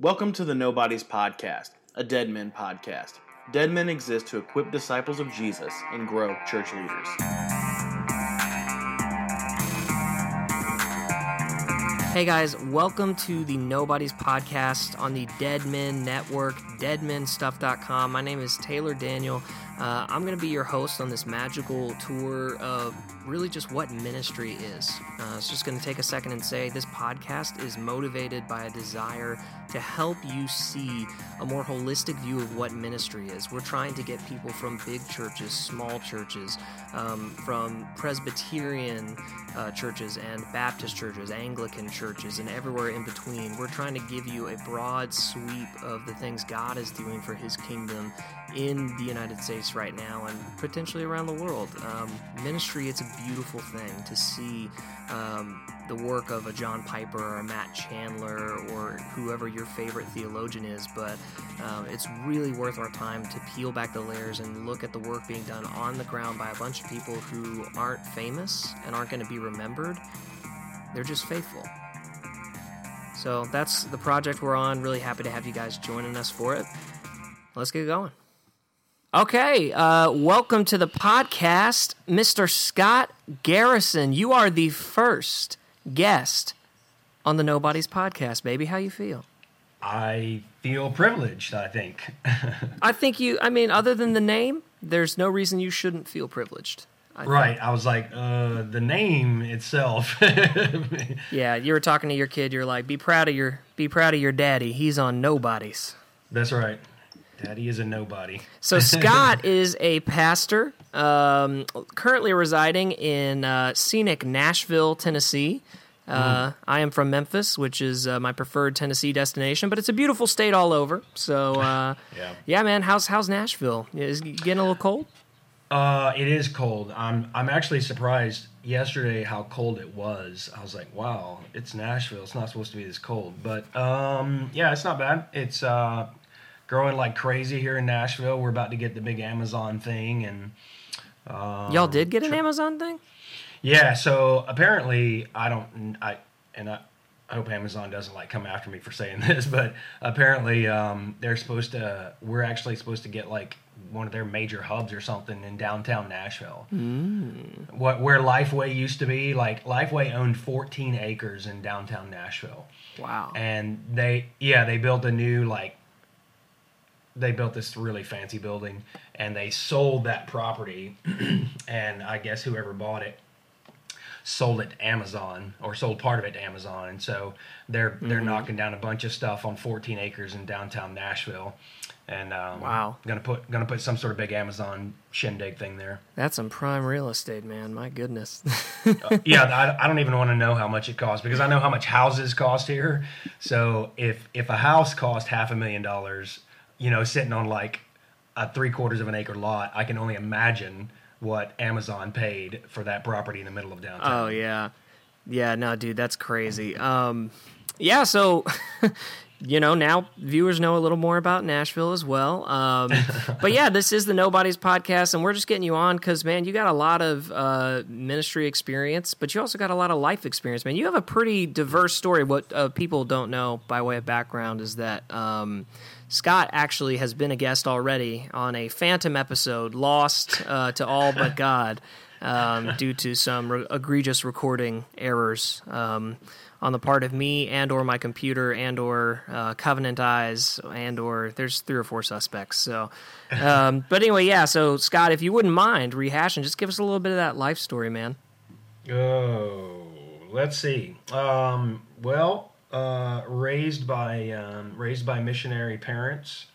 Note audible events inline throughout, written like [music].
Welcome to the Nobodies Podcast, a Dead Men podcast. Dead Men exist to equip disciples of Jesus and grow church leaders. Hey guys, welcome to the Nobody's Podcast on the Dead Men Network, deadmenstuff.com. My name is Taylor Daniel. Uh, I'm going to be your host on this magical tour of really just what ministry is. Uh, I was just going to take a second and say this podcast is motivated by a desire to help you see a more holistic view of what ministry is. We're trying to get people from big churches, small churches, um, from Presbyterian uh, churches and Baptist churches, Anglican churches, and everywhere in between. We're trying to give you a broad sweep of the things God is doing for His kingdom in the United States right now and potentially around the world. Um, ministry, it's a beautiful thing to see um, the work of a John Piper or Matt Chandler or whoever your favorite theologian is, but um, it's really worth our time to peel back the layers and look at the work being done on the ground by a bunch of people who aren't famous and aren't going to be remembered. They're just faithful. So that's the project we're on. Really happy to have you guys joining us for it. Let's get going. Okay, uh, welcome to the podcast, Mr. Scott Garrison. You are the first guest on the Nobody's podcast, baby. How you feel? I feel privileged, I think. [laughs] I think you, I mean, other than the name, there's no reason you shouldn't feel privileged. I right. think. I was like, uh, the name itself. [laughs] Yeah, you were talking to your kid. You're like, be proud of your, be proud of your daddy. He's on Nobody's. That's right. Daddy is a nobody. So [laughs] Scott is a pastor, um, currently residing in uh, scenic Nashville, Tennessee. Uh, I am from Memphis, which is uh, my preferred Tennessee destination, but it's a beautiful state all over. So, uh, [laughs] Yeah. yeah, man, how's how's Nashville? Is it getting a little cold? Uh, it is cold. I'm I'm actually surprised yesterday how cold it was. I was like, wow, it's Nashville. It's not supposed to be this cold. But um, yeah, it's not bad. It's uh, growing like crazy here in Nashville. We're about to get the big Amazon thing and Y'all did get an Amazon thing? Yeah, so apparently I don't I and I I hope Amazon doesn't like come after me for saying [laughs] this, but apparently um, they're supposed to we're actually supposed to get like one of their major hubs or something in downtown Nashville. Mm. What where Lifeway used to be, like Lifeway owned 14 acres in downtown Nashville. Wow. And they yeah, they built a new like they built this really fancy building and they sold that property [clears throat] and I guess whoever bought it sold it to Amazon or sold part of it to Amazon and so they're they're knocking down a bunch of stuff on 14 acres in downtown Nashville and um, Wow. gonna put gonna put some sort of big Amazon shindig thing there That's some prime real estate, man. My goodness. [laughs] yeah I, I don't even want to know how much it costs because I know how much houses cost here so if if a house cost half a million dollars you know sitting on like a three quarters of an acre lot I can only imagine what Amazon paid for that property in the middle of downtown Oh yeah, yeah. No, dude, that's crazy. Um, yeah. So, [laughs] you know, now viewers know a little more about Nashville as well. Um, [laughs] but yeah, this is the Nobody's podcast, and we're just getting you on because, man, you got a lot of uh, ministry experience, but you also got a lot of life experience, man. You have a pretty diverse story. What uh, people don't know by way of background is that. Um, Scott actually has been a guest already on a Phantom episode, lost uh, to all but God, um, due to some re- egregious recording errors um, on the part of me and or my computer and or uh, Covenant Eyes and or there's three or four suspects. So, um, [laughs] but anyway, yeah. So Scott, if you wouldn't mind rehashing, just give us a little bit of that life story, man. Oh, let's see. Um, well, uh, raised by um, raised by missionary parents.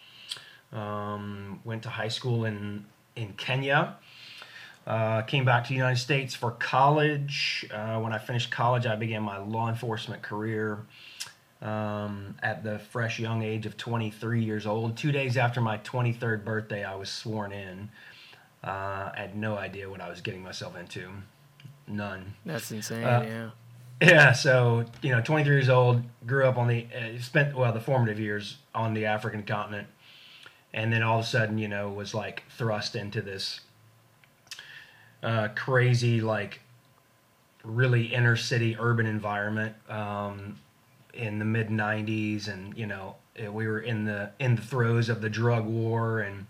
Um, went to high school in in Kenya. Uh, came back to the United States for college. Uh, when I finished college, I began my law enforcement career um, at the fresh young age of 23 years old. Two days after my 23rd birthday, I was sworn in. Uh, I had no idea what I was getting myself into. None. That's insane. Uh, yeah. Yeah, so you know, 23 years old, grew up on the uh, spent well the formative years on the African continent, and then all of a sudden, you know, was like thrust into this uh, crazy, like really inner city urban environment um, in the mid 90s, and you know, uh, we were in the in the throes of the drug war, and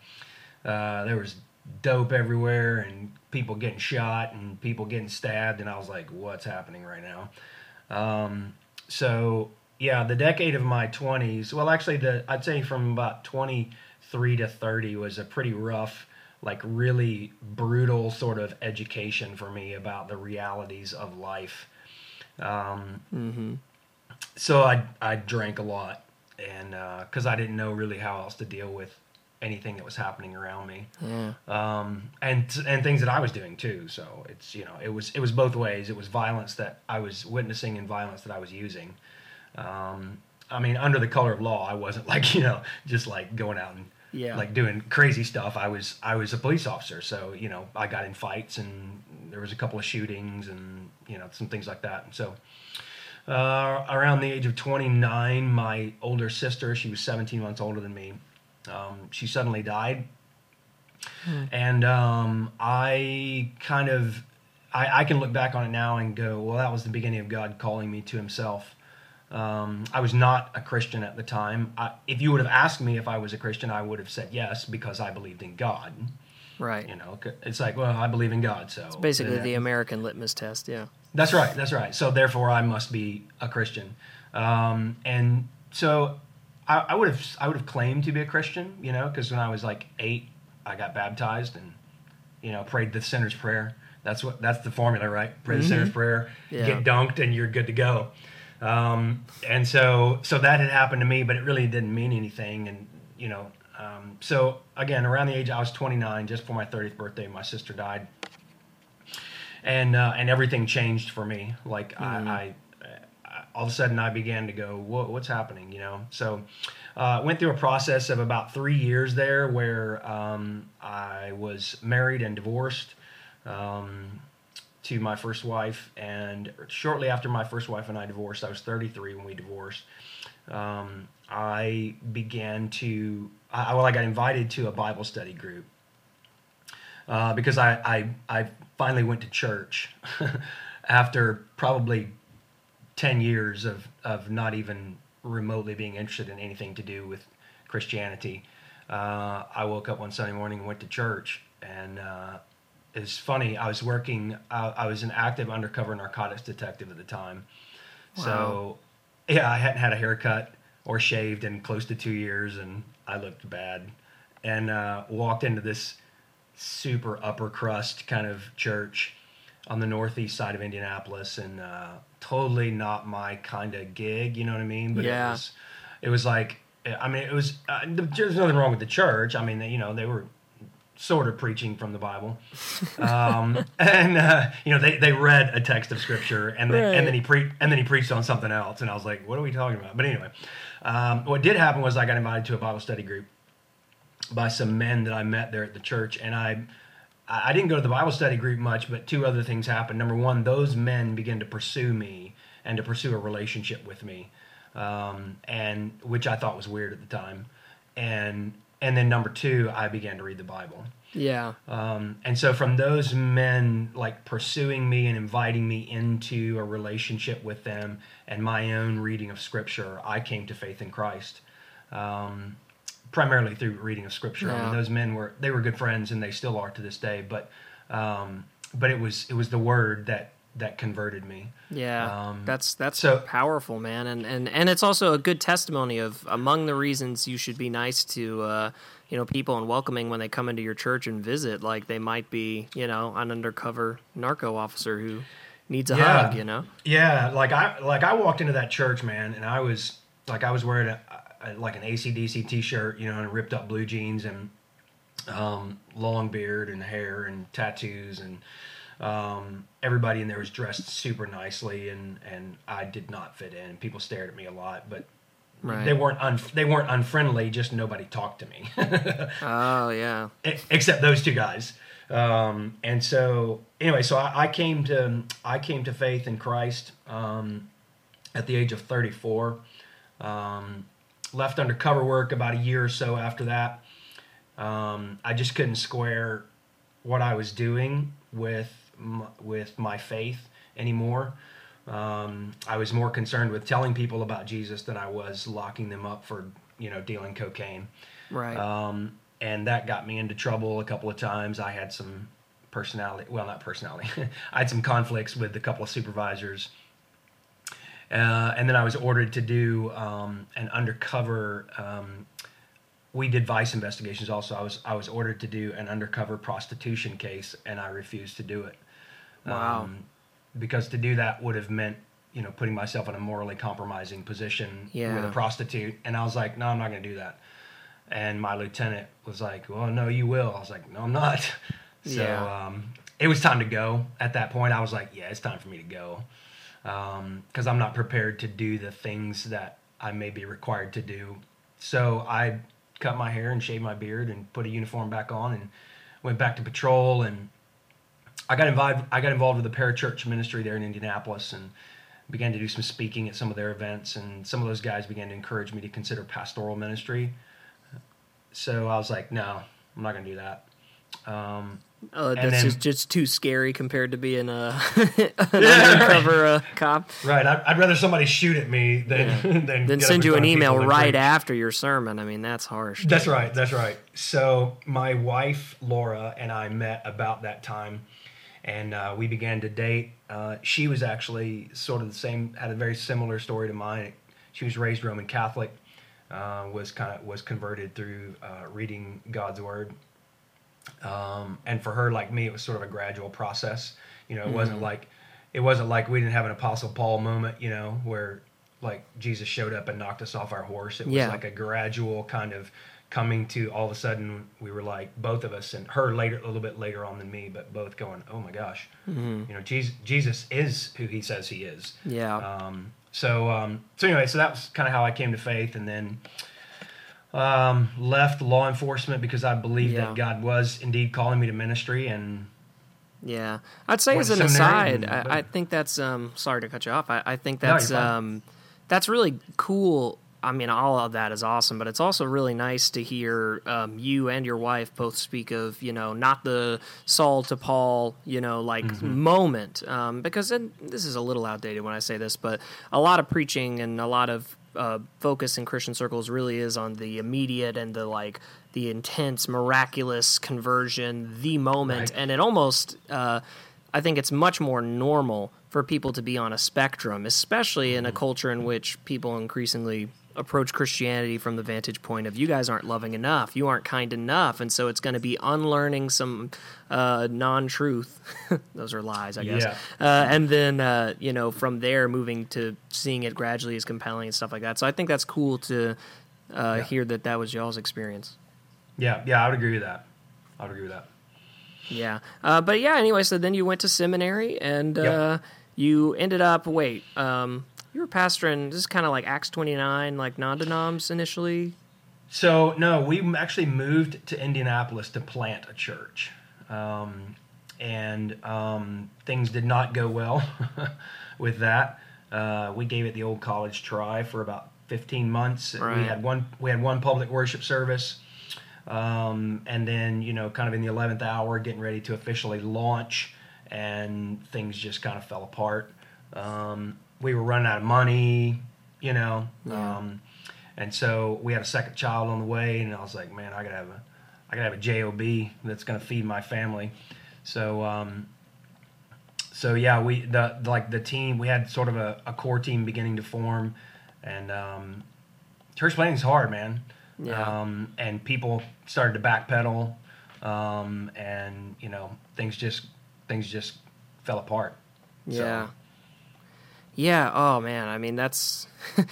uh, there was dope everywhere, and people getting shot and people getting stabbed, and I was like, "What's happening right now?" Um, so yeah, the decade of my twenties. Well, actually, the I'd say from about twenty three to thirty was a pretty rough like really brutal sort of education for me about the realities of life. Um, Mm-hmm. so I I drank a lot, and because I didn't know really how else to deal with anything that was happening around me, Yeah. um, and and things that I was doing too. So it's you know it was it was both ways. It was violence that I was witnessing and violence that I was using. Um, I mean, under the color of law, I wasn't [laughs] like you know just like going out and Yeah. like doing crazy stuff. I was I was a police officer, so you know I got in fights and there was a couple of shootings and you know some things like that. And so uh, around the age of 29, my older sister, she was 17 months older than me, um, she suddenly died, and um, I kind of I, I can look back on it now and go, well, that was the beginning of God calling me to Himself. Um, I was not a Christian at the time. I, if you would have asked me if I was a Christian, I would have said yes because I believed in God. Right. You know, it's like, well, I believe in God, so it's Basically, the American litmus test. Yeah. that's right. That's right. So therefore, I must be a Christian. Um, and so I, I would have I would have claimed to be a Christian, you know, because when I was like eight, I got baptized and you know prayed the sinner's prayer. That's what that's the formula, right? Pray the sinner's prayer, Yeah. get dunked, and you're good to go. Um, and so so that had happened to me, but it really didn't mean anything. And you know, um, so again, around the age I was 29, just for my 30th birthday, my sister died and uh, and everything changed for me. Like I, I, I, all of a sudden I began to go, Whoa, what's happening? You know. So uh, went through a process of about three years there, where um, I was married and divorced um, to my first wife, and shortly after my first wife and I divorced, I was 33 when we divorced. Um, I began to, I, well, I got invited to a Bible study group uh, because I, I I finally went to church [laughs] after probably ten years of of not even remotely being interested in anything to do with Christianity. Uh, I woke up one Sunday morning and went to church, and uh, it's funny. I was working. I, I was an active undercover narcotics detective at the time, so yeah, I hadn't had a haircut or shaved in close to two years, and I looked bad. And uh, walked into this super upper crust kind of church on the northeast side of Indianapolis, and uh, totally not my kind of gig. You know what I mean? But Yeah. it was, it was like, I mean, it was. Uh, there's nothing wrong with the church. I mean, they, you know, they were sort of preaching from the Bible, um, [laughs] and uh, you know, they, they read a text of scripture, and then Right. and then he pre- and then he preached on something else, and I was like, what are we talking about? But anyway, um, what did happen was I got invited to a Bible study group by some men that I met there at the church, and I I didn't go to the Bible study group much, but two other things happened. Number one, those men began to pursue me and to pursue a relationship with me, um, and which I thought was weird at the time, and and then number two, I began to read the Bible. Yeah. Um, and so from those men like pursuing me and inviting me into a relationship with them and my own reading of scripture, I came to faith in Christ. Um, primarily through reading of scripture. I mean, those men were they were good friends and they still are to this day. But um, but it was it was the word that that converted me. Yeah, Um, that's that's so- powerful, man, and and and it's also a good testimony of among the reasons you should be nice to uh, you know people and welcoming when they come into your church and visit. Like they might be you know an undercover narco officer who needs a Yeah. hug. You know, Yeah, like I like I walked into that church, man, and I was like I was wearing a, a like an ACDC t-shirt, you know, and ripped up blue jeans and um, long beard and hair and tattoos and um, everybody in there was dressed super nicely and and I did not fit in. People stared at me a lot, but right? they weren't un- they weren't unfriendly. Just nobody talked to me. [laughs] oh yeah, except those two guys. Um, and so anyway, so I, I came to I came to faith in Christ um, at the age of 34. Um, left undercover work about a year or so after that. Um, I just couldn't square what I was doing with m- with my faith anymore. Um, I was more concerned with telling people about Jesus than I was locking them up for you know, dealing cocaine. Right. Um, and that got me into trouble a couple of times. I had some personality, well, not personality, [laughs] I had some conflicts with a couple of supervisors. Uh, and then I was ordered to do um, an undercover. Um, we did vice investigations also. I was I was ordered to do an undercover prostitution case, and I refused to do it. Wow. Um, because to do that would have meant you know putting myself in a morally compromising position with a prostitute, and I was like, no, I'm not going to do that. And my lieutenant was like, well, no, you will. I was like, no, I'm not. [laughs] So Yeah. um, it was time to go. At that point, I was like, yeah, it's time for me to go because I'm not prepared to do the things that I may be required to do. So I cut my hair and shaved my beard and put a uniform back on and went back to patrol and I got involved. I got involved with the parachurch ministry there in Indianapolis and began to do some speaking at some of their events. And some of those guys began to encourage me to consider pastoral ministry. So I was like, no, I'm not going to do that. Um, Uh, that's then- just, just too scary compared to being a [laughs] an undercover uh, cop. right. I'd, I'd rather somebody shoot at me than [laughs] than, Then get up send you an email right drink. after your sermon. I mean, that's harsh. That's right. That's right. So my wife Laura and I met about that time, and uh, we began to date. Uh, she was actually sort of the same, had a very similar story to mine. She was raised Roman Catholic, uh, was kind of was converted through uh, reading God's Word, um, and for her, like me, it was sort of a gradual process. You know, it wasn't like it wasn't like we didn't have an Apostle Paul moment. You know, where like Jesus showed up and knocked us off our horse. It was Yeah. like a gradual kind of coming to all of a sudden we were like both of us and her later a little bit later on than me but both going oh my gosh you know jesus, jesus is who he says he is Yeah. um, so um, so anyway so that was kind of how i came to faith and then um, left law enforcement because i believed Yeah. that god was indeed calling me to ministry and Yeah, I'd say as an aside, and- I, I think that's um. Sorry to cut you off. I, I think that's fine. um, that's really cool. I mean, all of that is awesome, but it's also really nice to hear um, you and your wife both speak of, you know, not the Saul to Paul, you know, like Mm-hmm. moment, um, because and this is a little outdated when I say this, but a lot of preaching and a lot of uh, focus in Christian circles really is on the immediate and the like the intense, miraculous conversion, the moment, Right. and it almost. Uh, I think it's much more normal for people to be on a spectrum, especially in a culture in which people increasingly approach Christianity from the vantage point of you guys aren't loving enough, you aren't kind enough, and so it's going to be unlearning some uh, non-truth. [laughs] Those are lies, I guess. Yeah. Uh, and then uh, you know from there moving to seeing it gradually as compelling and stuff like that. So I think that's cool to uh, hear that that was y'all's experience. yeah yeah i would agree with that i would agree with that Yeah. Uh, but yeah, anyway, so then you went to seminary and Yep. uh, you ended up, wait, um, you were pastoring, this is kind of like Acts 29, like non denoms initially. So no, we actually moved to Indianapolis to plant a church, um, and um, things did not go well [laughs] with that. Uh, we gave it the old college try for about 15 months. Right. We had one we had one public worship service, um, and then you know, kind of in the 11th hour, getting ready to officially launch, and things just kind of fell apart. Um, we were running out of money, you know. Yeah. Um, and so we had a second child on the way, and I was like, man, I gotta have a, I gotta have a job that's gonna feed my family. So, um, so yeah, we the like the team we had sort of a, a core team beginning to form, and um, church is hard, man. Yeah. Um, and people started to backpedal, um, and you know things just things just fell apart. So- Yeah. Oh, man. I mean, that's. [laughs]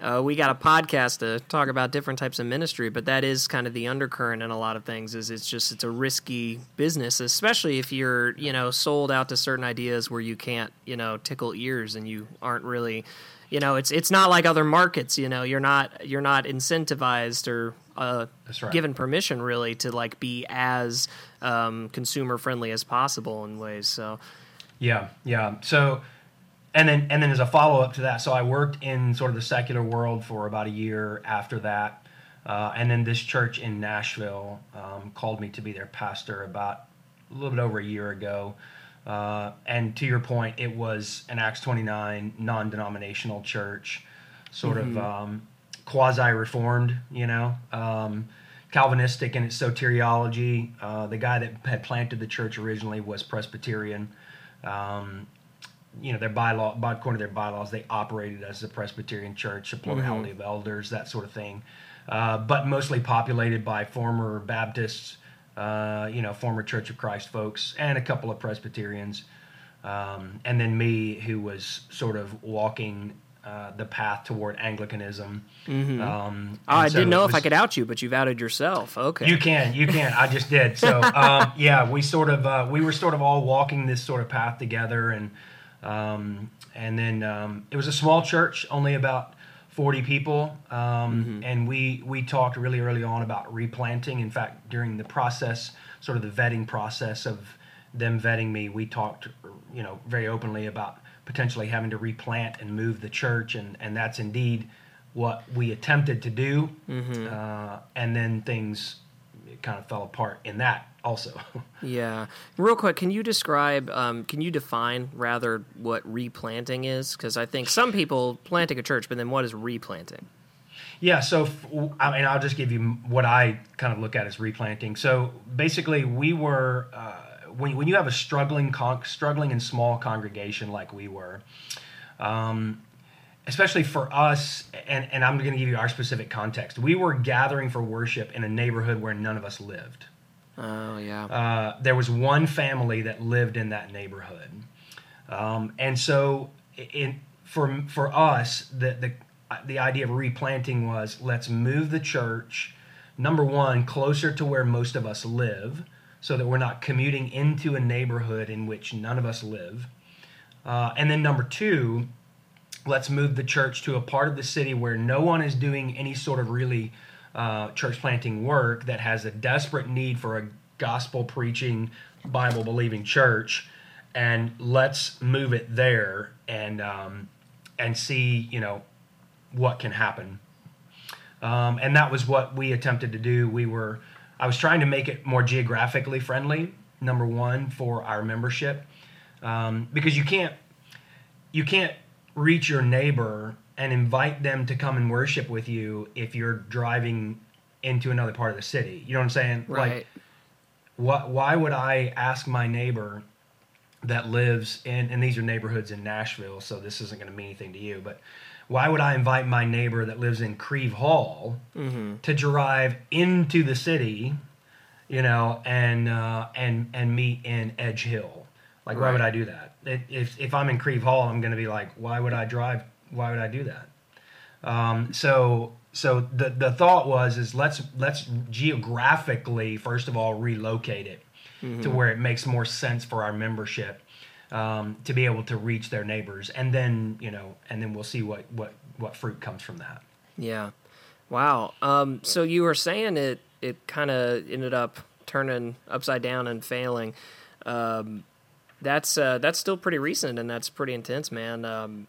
Uh, we got a podcast to talk about different types of ministry, but that is kind of the undercurrent in a lot of things. Is it's just it's a risky business, especially if you're you know sold out to certain ideas where you can't you know tickle ears and you aren't really, you know, it's it's not like other markets. You know, you're not you're not incentivized or uh, right. given permission really to like be as um, consumer friendly as possible in ways. So Yeah, yeah. So, and then and then as a follow up to that, so I worked in sort of the secular world for about a year after that, uh, and then this church in Nashville um, called me to be their pastor about a little bit over a year ago. Uh, and to your point, it was an Acts twenty nine non denominational church, sort of um, quasi reformed, you know, um, Calvinistic in its soteriology. Uh, the guy that had planted the church originally was Presbyterian. Um, you know, their bylaw, according to their bylaws, they operated as a Presbyterian church, a plurality mm-hmm. of elders, that sort of thing. Uh, but mostly populated by former Baptists, uh, you know, former Church of Christ folks, and a couple of Presbyterians. Um, and then me, who was sort of walking uh, the path toward Anglicanism. Mm-hmm. Um, oh, I so didn't know was, if I could out you, but you've outed yourself. Okay, you can, you can. I just did. So [laughs] um, yeah, we sort of uh, we were sort of all walking this sort of path together, and um, and then um, it was a small church, only about. 40 people um, mm-hmm. and we we talked really early on about replanting in fact during the process sort of the vetting process of them vetting me we talked you know very openly about potentially having to replant and move the church, and and that's indeed what we attempted to do, mm-hmm. uh, and then things kind of fell apart in that also. [laughs] yeah, real quick, can you describe? Um, can you define rather what replanting is? Because I think some people planting a church, but then what is replanting? Yeah, so I mean, I'll just give you what I kind of look at as replanting. So basically, we were. Uh, when, when you have a struggling con- struggling and small congregation like we were, um, especially for us, and, and I'm going to give you our specific context. We were gathering for worship in a neighborhood where none of us lived. Oh yeah. Uh, there was one family that lived in that neighborhood, um, and so for for us, the the the idea of replanting was let's move the church, number one, closer to where most of us live so that we're not commuting into a neighborhood in which none of us live. Uh, and then number two, let's move the church to a part of the city where no one is doing any sort of really uh, church planting work that has a desperate need for a gospel preaching, Bible believing church. And let's move it there and um, and see you know what can happen. Um, and that was what we attempted to do. We were I was trying to make it more geographically friendly. Number one for our membership, um, because you can't you can't reach your neighbor and invite them to come and worship with you if you're driving into another part of the city. You know what I'm saying? Right. Like, what? Why would I ask my neighbor that lives in and these are neighborhoods in Nashville, so this isn't going to mean anything to you, but why would I invite my neighbor that lives in Crieve Hall mm-hmm. to drive into the city, you know, and uh, and and meet in Edge Hill? Like, right. why would I do that? If if I'm in Crieve Hall, I'm going to be like, why would I drive? Why would I do that? Um, so so the the thought was is let's let's geographically first of all relocate it mm-hmm. to where it makes more sense for our membership um, to be able to reach their neighbors, and then you know, and then we'll see what what what fruit comes from that. Yeah, wow. Um, so you were saying it it kind of ended up turning upside down and failing. Um, that's uh, that's still pretty recent, and that's pretty intense, man. Um,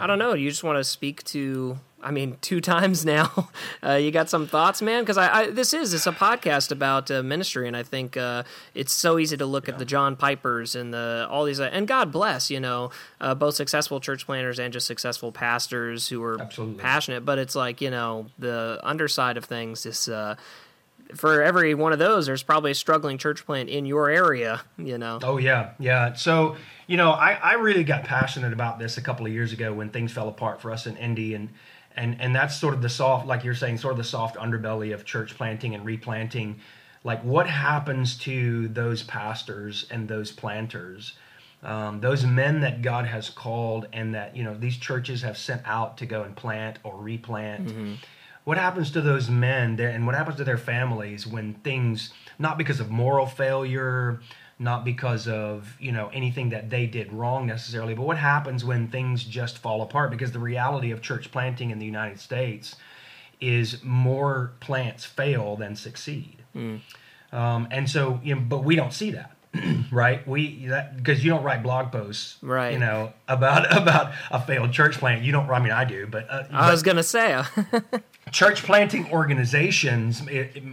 I don't know. You just want to speak to I mean, two [laughs] times now. Uh, you got some thoughts, man? Because I, I, this is it's a podcast about uh, ministry, and I think uh, it's so easy to look yeah. at the John Pipers and the all these, uh, and God bless, you know, uh, both successful church planters and just successful pastors who are Absolutely. passionate. But it's like you know, the underside of things is uh, for every one of those, there's probably a struggling church plant in your area, you know. Oh yeah, yeah. So you know, I, I really got passionate about this a couple of years ago when things fell apart for us in Indy, and and and that's sort of the soft like you're saying sort of the soft underbelly of church planting and replanting like what happens to those pastors and those planters um, those men that god has called and that you know these churches have sent out to go and plant or replant mm-hmm. What happens to those men there and what happens to their families when things not because of moral failure not because of you know anything that they did wrong necessarily but what happens when things just fall apart? Because the reality of church planting in the united states is more plants fail than succeed. Mm. um, and so you know, but we don't see that [clears throat] right? We that because you don't write blog posts right. you know about [laughs] about a failed church plant. You don't i mean i do but uh, i but was gonna say [laughs] church planting organizations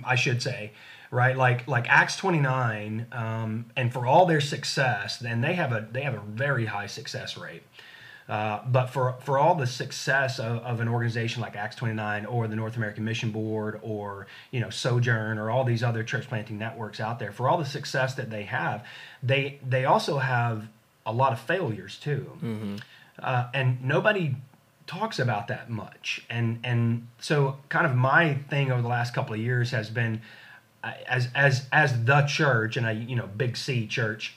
i should say right? Like like Acts 29, um, and for all their success, then they have a they have a very high success rate. Uh, but for for all the success of, of an organization like Acts 29 or the North American Mission Board or you know Sojourn or all these other church planting networks out there, for all the success that they have, they they also have a lot of failures too, uh, and nobody talks about that much. And and so kind of my thing over the last couple of years has been uh, as as as the church and a you know big C church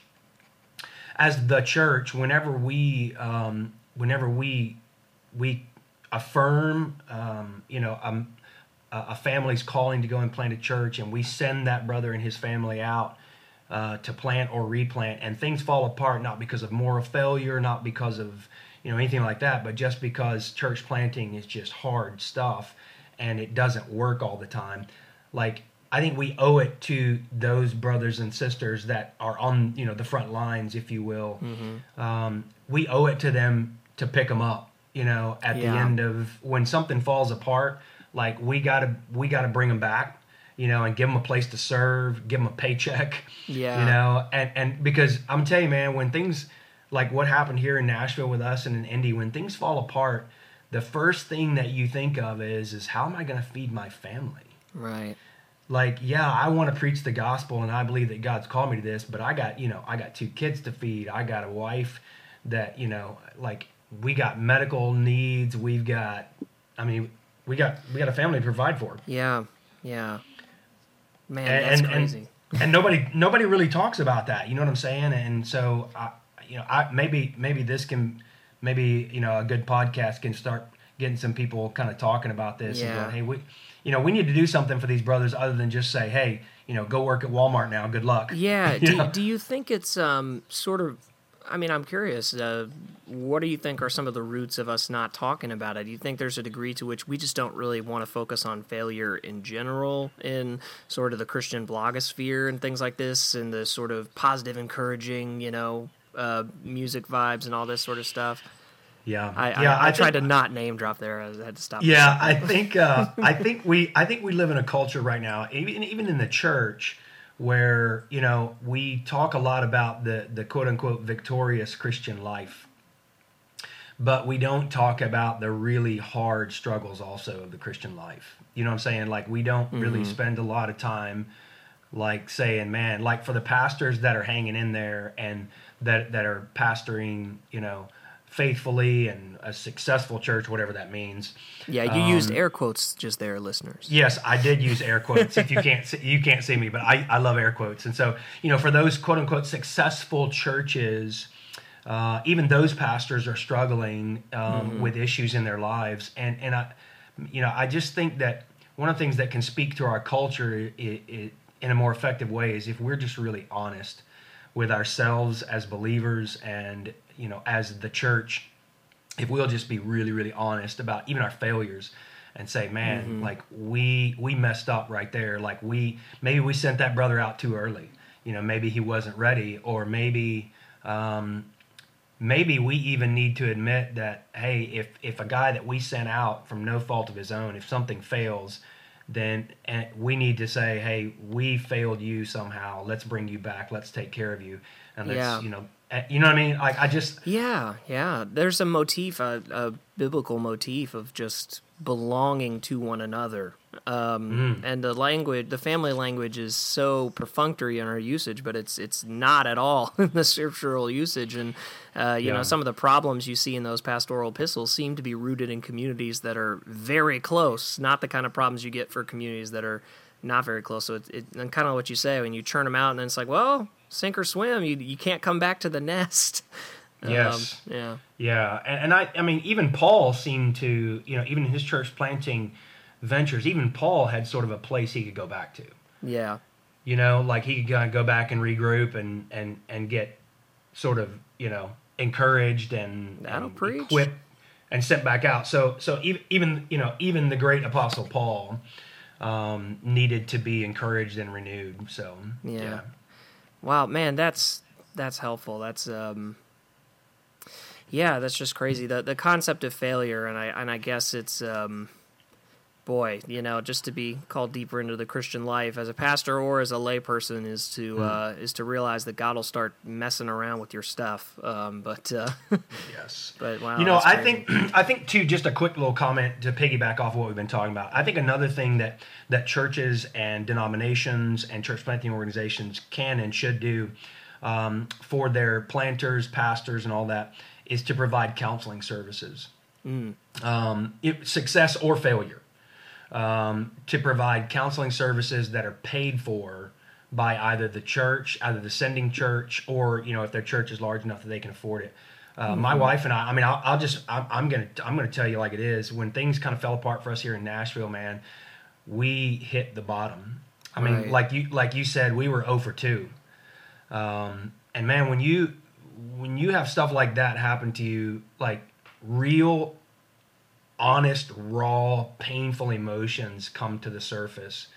as the church whenever we um, whenever we we affirm um, you know um, a, family's calling to go and plant a church and we send that brother and his family out uh, to plant or replant and things fall apart not because of moral failure not because of you know anything like that but just because church planting is just hard stuff and it doesn't work all the time like i think we owe it to those brothers and sisters that are on you know the front lines if you will. Um, we owe it to them to pick them up you know at the end of when something falls apart like we gotta we gotta bring them back you know and give them a place to serve give them a paycheck Yeah. you know and and because i'm telling you man when things like what happened here in nashville with us and in indy when things fall apart the first thing that you think of is is how am i going to feed my family Right. like yeah i want to preach the gospel and i believe that god's called me to this but i got you know i got two kids to feed i got a wife that you know like we got medical needs we've got i mean we got we got a family to provide for Yeah. Yeah. Man, and, that's and, crazy. And, and nobody nobody really talks about that. You know what I'm saying? And so, I, you know, I maybe maybe this can maybe you know a good podcast can start getting some people kind of talking about this and going, hey, we, you know, we need to do something for these brothers other than just say, hey, you know, go work at Walmart now. Good luck. Yeah. [laughs] Do, know? do you think it's um sort of? I mean, I'm curious. Uh, what do you think are some of the roots of us not talking about it? Do you think there's a degree to which we just don't really want to focus on failure in general in sort of the Christian blogosphere and things like this, and the sort of positive, encouraging, you know, uh, music vibes and all this sort of stuff? Yeah, I, yeah. I, I, tried think- to not name drop there. I had to stop. Yeah, I think uh, I think we I think we live in a culture right now, even even in the church, where you know we talk a lot about the the quote unquote victorious Christian life, but we don't talk about the really hard struggles also of the Christian life. You know what I'm saying? Like we don't really spend a lot of time like saying, man, like for the pastors that are hanging in there and that that are pastoring, you know, faithfully and a successful church, whatever that means. Yeah, you used air quotes just there, listeners. Yes, I did use air quotes. if you can't see, you can't see me, but I, I love air quotes. And so, you know, for those quote unquote successful churches, uh, even those pastors are struggling um, with issues in their lives. And and I, you know, I just think that one of the things that can speak to our culture i i in a more effective way is if we're just really honest with ourselves as believers and you know as the church if we'll just be really really honest about even our failures and say man like we we messed up right there. Like we maybe we sent that brother out too early. You know maybe he wasn't ready or maybe um, maybe we even need to admit that hey if if a guy that we sent out from no fault of his own if something fails then we need to say hey we failed you somehow. Let's bring you back. Let's take care of you. And let's Yeah. you know you know what i mean like i just Yeah, yeah. There's a motif, a, a biblical motif of just belonging to one another. Um, And the language, the family language, is so perfunctory in our usage, but it's it's not at all [laughs] in the scriptural usage. And uh, you Yeah. know, some of the problems you see in those pastoral epistles seem to be rooted in communities that are very close, not the kind of problems you get for communities that are not very close. So it, it and kind of what you say when you churn them out, and then it's like, well, sink or swim. You you can't come back to the [laughs] nest. Yes. Um, yeah. Yeah, and, and I, I mean, even Paul seemed to, you know, even in his church planting ventures, even Paul had sort of a place he could go back to. Yeah. You know, like he could kind of go back and regroup and and and get sort of, you know, encouraged and, and preach. equipped and sent back out. So so even even you know even the great apostle Paul um, needed to be encouraged and renewed. So Yeah. Wow, man, that's that's helpful. That's um yeah, that's just crazy. The the concept of failure and I and I guess it's um boy, you know, just to be called deeper into the Christian life as a pastor or as a layperson is to Hmm. uh, is to realize that God will start messing around with your stuff. Um, but uh, [laughs] Yes. [laughs] but wow, you know, I think [clears throat] I think too. Just a quick little comment to piggyback off of what we've been talking about. I think another thing that that churches and denominations and church planting organizations can and should do um, for their planters, pastors, and all that is to provide counseling services, um, it, success or failure, um, to provide counseling services that are paid for by either the church, either the sending church, or you know if their church is large enough that they can afford it. Uh, My wife and I, I mean, I'll, I'll just, I'm, I'm gonna, I'm gonna tell you like it is. When things kind of fell apart for us here in Nashville, man, we hit the bottom. I mean, Right. like you, like you said, we were 0 for two. Um, and man, when you, when you have stuff like that happen to you, like real honest, raw, painful emotions come to the surface,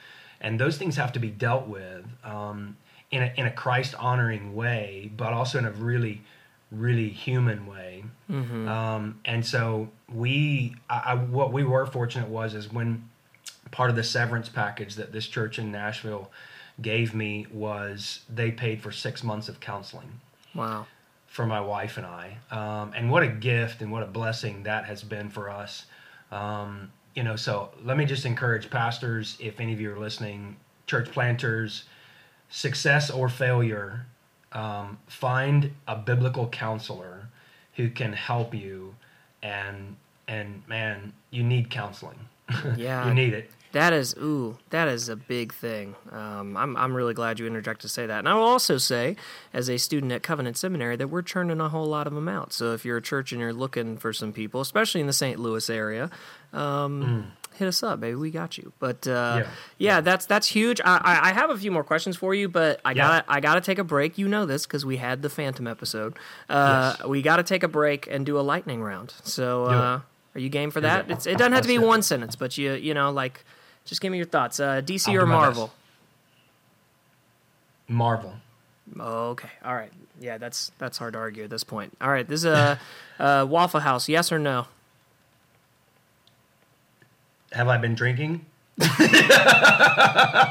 and those things have to be dealt with um, in a in a Christ honoring way, but also in a really, really human way. Um, and so we, I, I, what we were fortunate was is when part of the severance package that this church in Nashville gave me was they paid for six months of counseling wow. For my wife and I. Um, and what a gift and what a blessing that has been for us. Um, you know, so let me just encourage pastors, if any of you are listening, church planters, success or failure, um, find a biblical counselor who can help you. And and man, you need counseling. [laughs] Yeah. you need it. That is, ooh, that is a big thing. Um, I'm, I'm really glad you interjected to say that. And I will also say, as a student at Covenant Seminary, that we're churning a whole lot of them out. So if you're a church and you're looking for some people, especially in the St. Louis area, um, hit us up, baby. We got you. But uh, yeah. Mm. Yeah. that's that's huge. I, I, have a few more questions for you, but I Yeah. gotta I gotta take a break. You know this because we had the Phantom episode. Uh, Yes. We got to take a break and do a lightning round. So. Uh, are you game for that? it. It's, it doesn't have to be Let's do it. one sentence, but you you know like just give me your thoughts. Uh, DC I'll or Marvel? Marvel. Oh, okay, all right. Yeah, that's that's hard to argue at this point. All right, this is a, [laughs] a Waffle House. Yes or no? Have I been drinking? [laughs]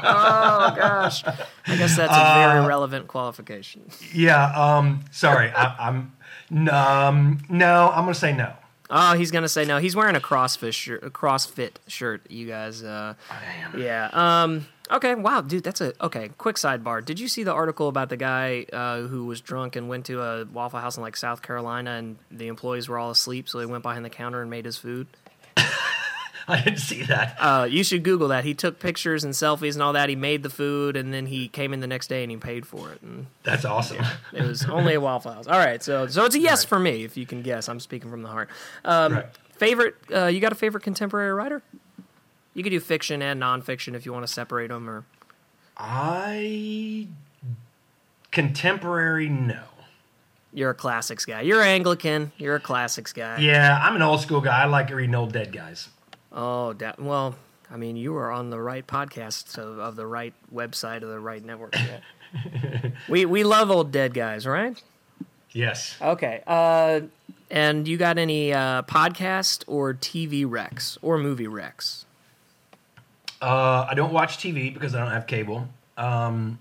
Oh gosh, I guess that's a Uh, very relevant qualification. Yeah. Um. Sorry. I, I'm. n- Um. No. I'm gonna say no. Oh, he's gonna say no. He's wearing a CrossFit shirt. A CrossFit shirt. You guys. Uh, I am. yeah. Um. Okay. Wow, dude. That's a okay. Quick sidebar. Did you see the article about the guy uh, who was drunk and went to a Waffle House in like South Carolina, and the employees were all asleep, so he went behind the counter and made his food? [laughs] [laughs] I didn't see that. Uh, you should Google that. He took pictures and selfies and all that. He made the food, and then he came in the next day and he paid for it. And That's awesome. it was only a House. All right, so so it's a yes Right. for me, if you can guess. I'm speaking from the heart. Um, Right. Favorite? Uh, you got a favorite contemporary writer? You could do fiction and nonfiction if you want to separate them. Or I contemporary no. you're a classics guy. You're Anglican. You're a classics guy. Yeah, I'm an old school guy. I like reading old dead guys. Oh, da- well. I mean, you are on the right podcast of, of the right website of the right network. Yeah. [laughs] we we love old dead guys, right? Yes. Okay. Uh, and you got any uh, podcast or TV recs or movie recs? Uh, I don't watch TV because I don't have cable. Um,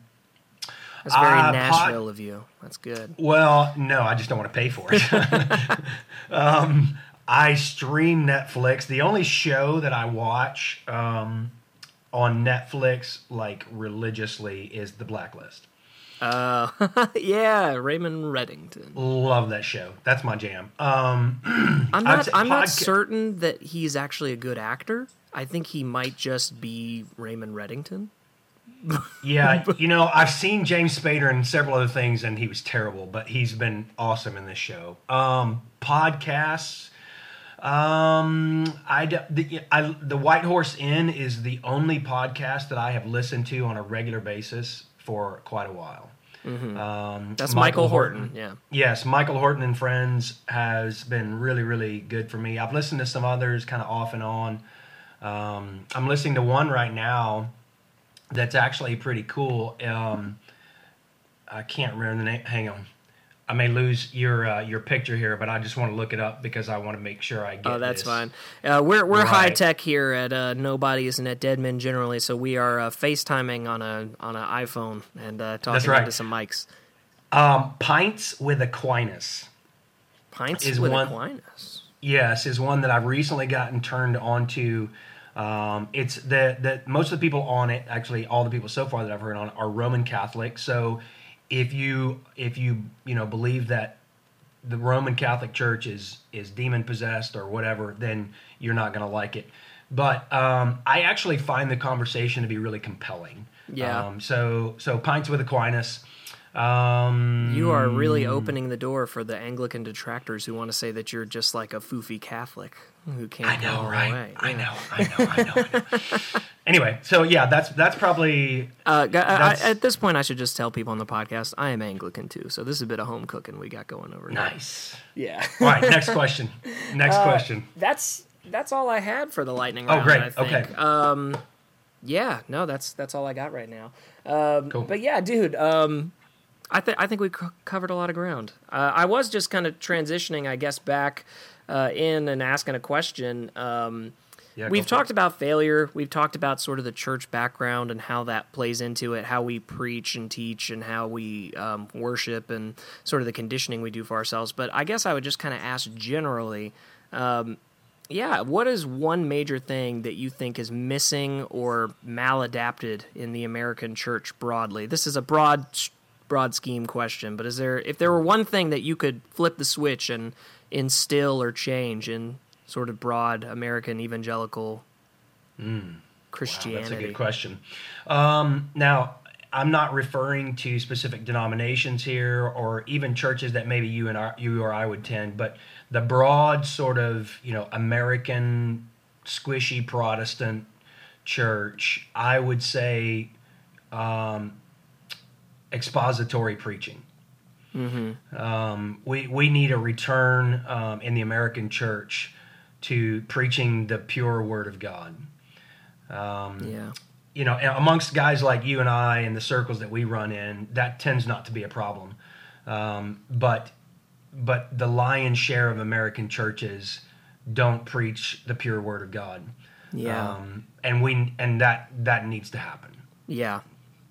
That's very Uh, pod- Nashville of you. That's good. well, no, I just don't want to pay for it. [laughs] um, I stream Netflix. The only show that I watch um, on Netflix, like religiously, is The Blacklist. Uh, [laughs] yeah, Raymond Reddington. Love that show. That's my jam. Um, I'm not. I'm not certain that he's actually a good actor. I think he might just be Raymond Reddington. yeah, [laughs] you know, I've seen James Spader in several other things, and he was terrible, but he's been awesome in this show. Um, podcasts. Um, I, the, I the White Horse Inn is the only podcast that I have listened to on a regular basis for quite a while. Um, That's Michael, Horton. Yeah. Yes, Michael Horton and Friends has been really, really good for me. I've listened to some others kind of off and on. Um, I'm listening to one right now that's actually pretty cool. Um, I can't remember the name. Hang on. I may lose your uh, your picture here, but I just want to look it up because I want to make sure I get. Oh, that's this. fine. Uh, we're we're Right. high tech here at uh, Nobody's and at Dead Men generally, so we are uh, FaceTiming on a on an iPhone and uh, talking right. into some mics. Um, Pints with Aquinas. Pints Is with one- Aquinas. Yes, is one that I've recently gotten turned onto. Um, it's the that most of the people on it, actually, all the people so far that I've heard on it, are Roman Catholic. So, if you if you you know believe that the Roman Catholic Church is is demon possessed or whatever, then you're not going to like it. But um, I actually find the conversation to be really compelling. Yeah. Um, so so pints with Aquinas. Um, You are really opening the door for the Anglican detractors who want to say that you're just like a foofy Catholic who can't I know, right? the way. I Yeah. know, I know, I know. I know. [laughs] anyway, so yeah, that's that's probably Uh, gu- I- at this point, I should just tell people on the podcast I am Anglican too, so this is a bit of home cooking we got going over. here. nice. Yeah. All right, next [laughs] question. Next Uh, question. that's that's all I had for the lightning round. Oh, great. I think. Okay. Um, yeah. No, that's that's all I got right now. Um, Cool. But yeah, dude. Um, I think I think we co- covered a lot of ground. Uh, I was just kind of transitioning, I guess, back uh, in and asking a question. Um, Yeah, We've talked it. about failure. We've talked about sort of the church background and how that plays into it, how we preach and teach, and how we um, worship, and sort of the conditioning we do for ourselves. But I guess I would just kind of ask generally, um, yeah, what is one major thing that you think is missing or maladapted in the American church broadly? This is a broad, broad scheme question, but is there, if there were one thing that you could flip the switch and instill or change in sort of broad American evangelical Christianity? Hmm. That's a good question. Um, now, I'm not referring to specific denominations here, or even churches that maybe you and I, you or I would tend, but the broad sort of you know American squishy Protestant church. I would say um, expository preaching. Um, we we need a return um, in the American church to preaching the pure Word of God Yeah. you know, amongst guys like you and I and the circles that we run in, that tends not to be a problem. Um, but but the lion's share of American churches don't preach the pure word of God. Yeah. Um, and we and that that needs to happen. Yeah.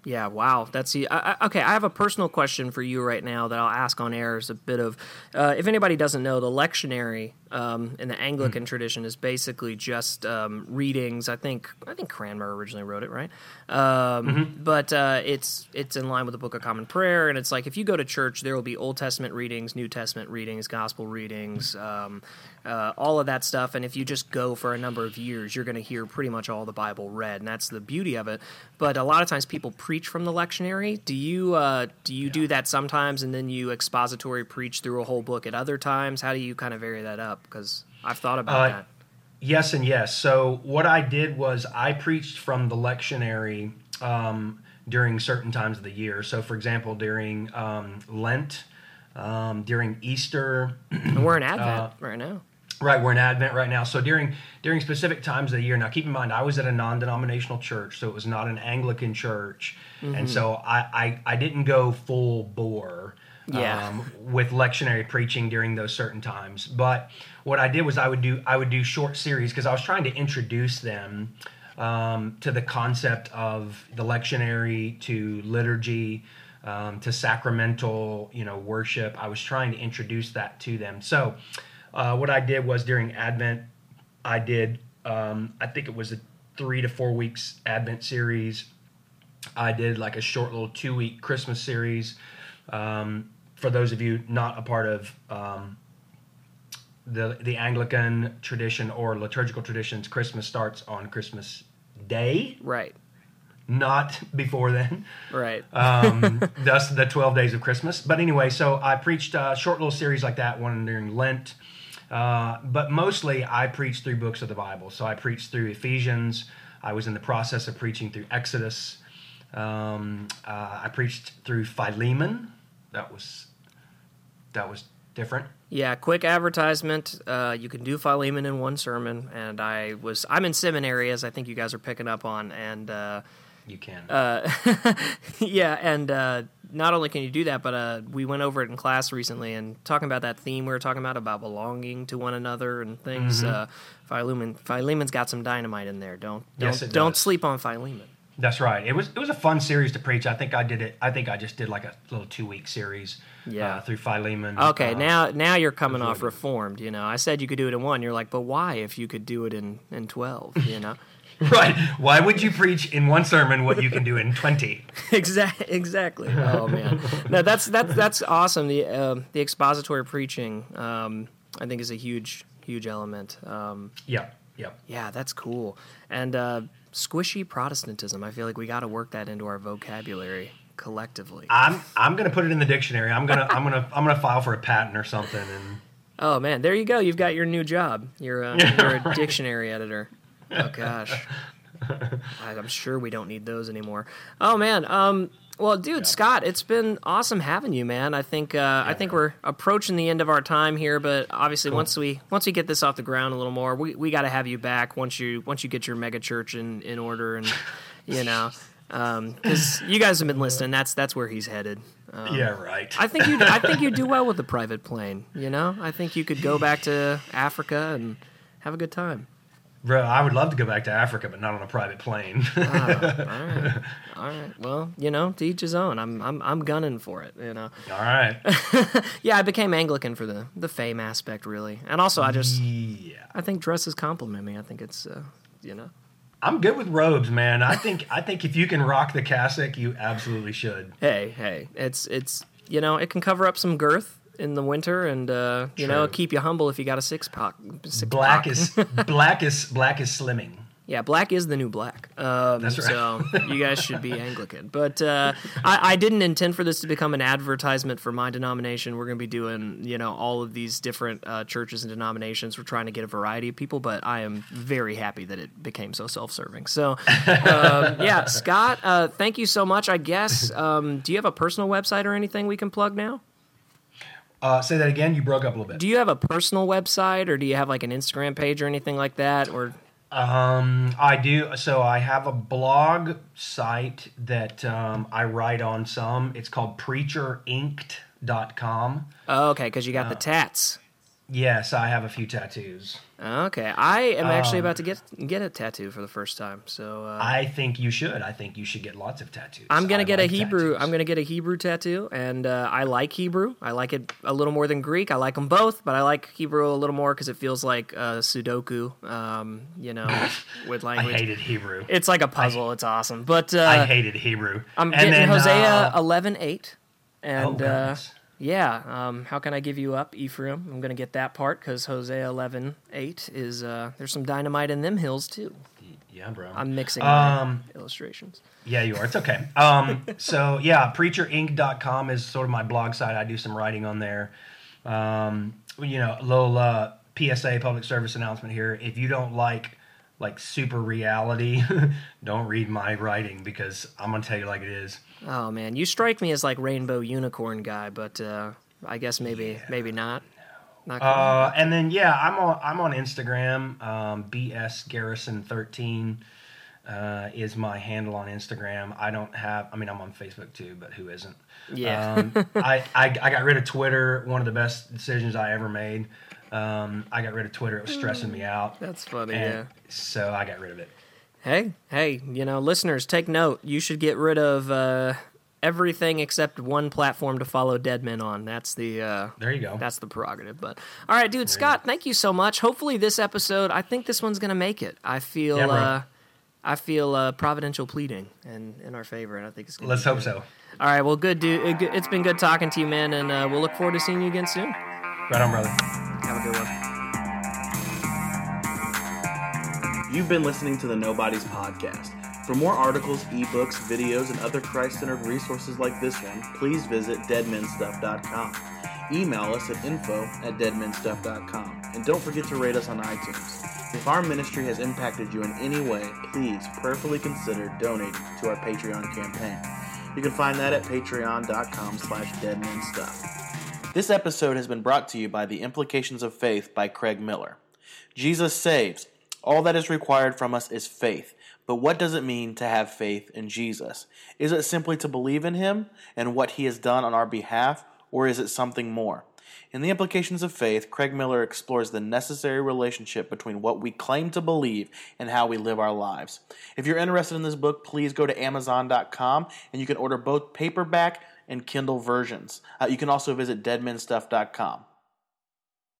Yeah, wow. That's the I, I, okay. I have a personal question for you right now that I'll ask on air. Is a bit of, uh, if anybody doesn't know, the lectionary um, in the Anglican tradition is basically just um, readings. I think I think Cranmer originally wrote it, right? Um, But uh, it's it's in line with the Book of Common Prayer, and it's like if you go to church, there will be Old Testament readings, New Testament readings, Gospel readings, um, uh, all of that stuff. And if you just go for a number of years, you're going to hear pretty much all the Bible read, and that's the beauty of it. But a lot of times, people preach from the lectionary. Do you uh, do you do that sometimes, and then you expository preach through a whole book at other times? How do you kind of vary that up? Because I've thought about Uh, that. Yes and yes. So what I did was I preached from the lectionary um, during certain times of the year. So, for example, during um, Lent, um, during Easter, And we're in [clears throat] Advent uh, right now. Right, we're in Advent right now. So during during specific times of the year. Now, keep in mind, I was at a non-denominational church, so it was not an Anglican church, and so I I, I didn't go full bore. Yeah. Um, with lectionary preaching during those certain times, but what I did was I would do I would do short series because I was trying to introduce them um, to the concept of the lectionary, to liturgy, um, to sacramental, you know, worship. I was trying to introduce that to them. So, uh, what I did was during Advent, I did, um, I think it was a three to four weeks Advent series. I did like a short little two week Christmas series. Um, for those of you not a part of um, the the Anglican tradition or liturgical traditions, Christmas starts on Christmas Day, Right. not before then. Right. Um, [laughs] thus the 12 days of Christmas. But anyway, so I preached a short little series like that, one during Lent. Uh, but mostly I preach through books of the Bible. So I preached through Ephesians. I was in the process of preaching through Exodus. Um, uh, I preached through Philemon. That was that was different. Yeah, quick advertisement. Uh, you can do Philemon in one sermon, and I was I'm in seminary, as I think you guys are picking up on, and uh, You can. Uh, [laughs] yeah, and uh, not only can you do that, but uh, we went over it in class recently and talking about that theme we were talking about about belonging to one another and things. Mm-hmm. Uh, Philemon, Philemon's got some dynamite in there. Don't don't Yes, don't does. sleep on Philemon. That's right. It was it was a fun series to preach. I think I did it. I think I just did like a little two week series. Yeah. Uh, through Philemon. Okay, Uh, now now you're coming off reformed. You know, I said you could do it in one. You're like, but why if you could do it in in twelve? You know. [laughs] [laughs] Right. Why would you preach in one sermon what you can do in twenty? [laughs] exactly. Exactly. [laughs] Oh man, no, that's that's that's awesome. The um the expository preaching, um, I think, is a huge huge element. Um, Yeah. Yep. yeah, that's cool. And uh, squishy Protestantism. I feel like we got to work that into our vocabulary collectively. I'm I'm gonna put it in the dictionary. I'm gonna I'm gonna I'm gonna file for a patent or something. And Oh man, there you go. You've got your new job. You're a, you're a dictionary editor. Oh gosh, [laughs] I'm sure we don't need those anymore. Oh man, um, well, dude, Scott, it's been awesome having you, man. I think uh, I think we're approaching the end of our time here, but obviously once we once we get this off the ground a little more, we, we got to have you back once you once you get your mega church in in order and you know. Because you guys have been listening, that's that's where he's headed. Um, yeah, right. I think you I think you do well with the [laughs] private plane. You know, I think you could go back to Africa and have a good time. Bro, I would love to go back to Africa, but not on a private plane. Ah, [laughs] All right. Well, you know, to each his own. I'm I'm I'm gunning for it. You know. All right. [laughs] Yeah, I became Anglican for the the fame aspect, really, and also I just Yeah. I think dresses compliment me. I think it's uh, you know. I'm good with robes, man. I think I think if you can rock the cassock, you absolutely should. Hey, hey, it's it's you know it can cover up some girth in the winter and uh, you know keep you humble if you got a six pack. Six Black pack. is [laughs] black is black is slimming. Yeah, black is the new black. Um, That's right. So you guys should be Anglican. But uh, I, I didn't intend for this to become an advertisement for my denomination. We're going to be doing, you know, all of these different uh, churches and denominations. We're trying to get a variety of people, but I am very happy that it became so self-serving. So, um, [laughs] yeah, Scott, uh, thank you so much. I guess, um, do you have a personal website or anything we can plug now? Uh, say that again. You broke up a little bit. Do you have a personal website or do you have like an Instagram page or anything like that? Or Um, I do. So I have a blog site that um, I write on some. It's called preacherinked.com. oh, okay, because you got Uh, the tats. Yes, I have a few tattoos. Okay, I am actually Um, about to get get a tattoo for the first time. So uh, I think you should. I think you should get lots of tattoos. I'm gonna I get a Hebrew. tattoos. I'm gonna get a Hebrew tattoo, and uh, I like Hebrew. I like it a little more than Greek. I like them both, but I like Hebrew a little more because it feels like uh, Sudoku. Um, you know, [laughs] with I language. hated Hebrew. It's like a puzzle. it's awesome, but uh, I hated Hebrew. I'm And getting then, Hosea uh, 11:8, and oh, uh. Yeah. Um, how can I give you up, Ephraim? I'm gonna get that part because Hosea 11:8 is uh, there's some dynamite in them hills too. yeah, bro. I'm mixing Um, illustrations. Yeah, you are. It's okay. Um, so yeah, preacherinked.com is sort of my blog site. I do some writing on there. Um, you know, a little uh, PSA public service announcement here. If you don't like like super reality, [laughs] don't read my writing because I'm gonna tell you like it is. Oh man, you strike me as like rainbow unicorn guy, but uh, I guess maybe maybe not. Not. Uh, and then yeah, I'm on I'm on Instagram. Um, BS Garrison 13 uh, is my handle on Instagram. I don't have. I mean, I'm on Facebook too, but who isn't? Yeah. Um, I, I I got rid of Twitter. One of the best decisions I ever made. Um, I got rid of Twitter. It was stressing me out. That's funny. Yeah. So I got rid of it. Hey, hey, you know, listeners, take note. You should get rid of uh, everything except one platform to follow Dead Men on. That's the uh, There you go. that's the prerogative. But all right, dude, Scott, thank you so much. Hopefully, this episode, I think this one's gonna make it. I feel. Yeah, uh, I feel uh, providential pleading in, in our favor, and I think it's. Gonna Let's hope good. so. All right, well, good, dude. It- It's been good talking to you, man, and uh, we'll look forward to seeing you again soon. Right on, brother. You've been listening to the Nobodies Podcast. For more articles, ebooks, videos, and other Christ centered resources like this one, please visit deadmenstuff.com. Email us at info at deadmenstuff.com. And don't forget to rate us on iTunes. If our ministry has impacted you in any way, please prayerfully consider donating to our Patreon campaign. You can find that at patreon.com slash deadmenstuff. This episode has been brought to you by The Implications of Faith by Craig Miller. Jesus saves. All that is required from us is faith. But what does it mean to have faith in Jesus? Is it simply to believe in him and what he has done on our behalf, or is it something more? In the implications of faith, Craig Miller explores the necessary relationship between what we claim to believe and how we live our lives. If you're interested in this book, please go to Amazon.com and you can order both paperback and Kindle versions. Uh, you can also visit deadmenstuff.com.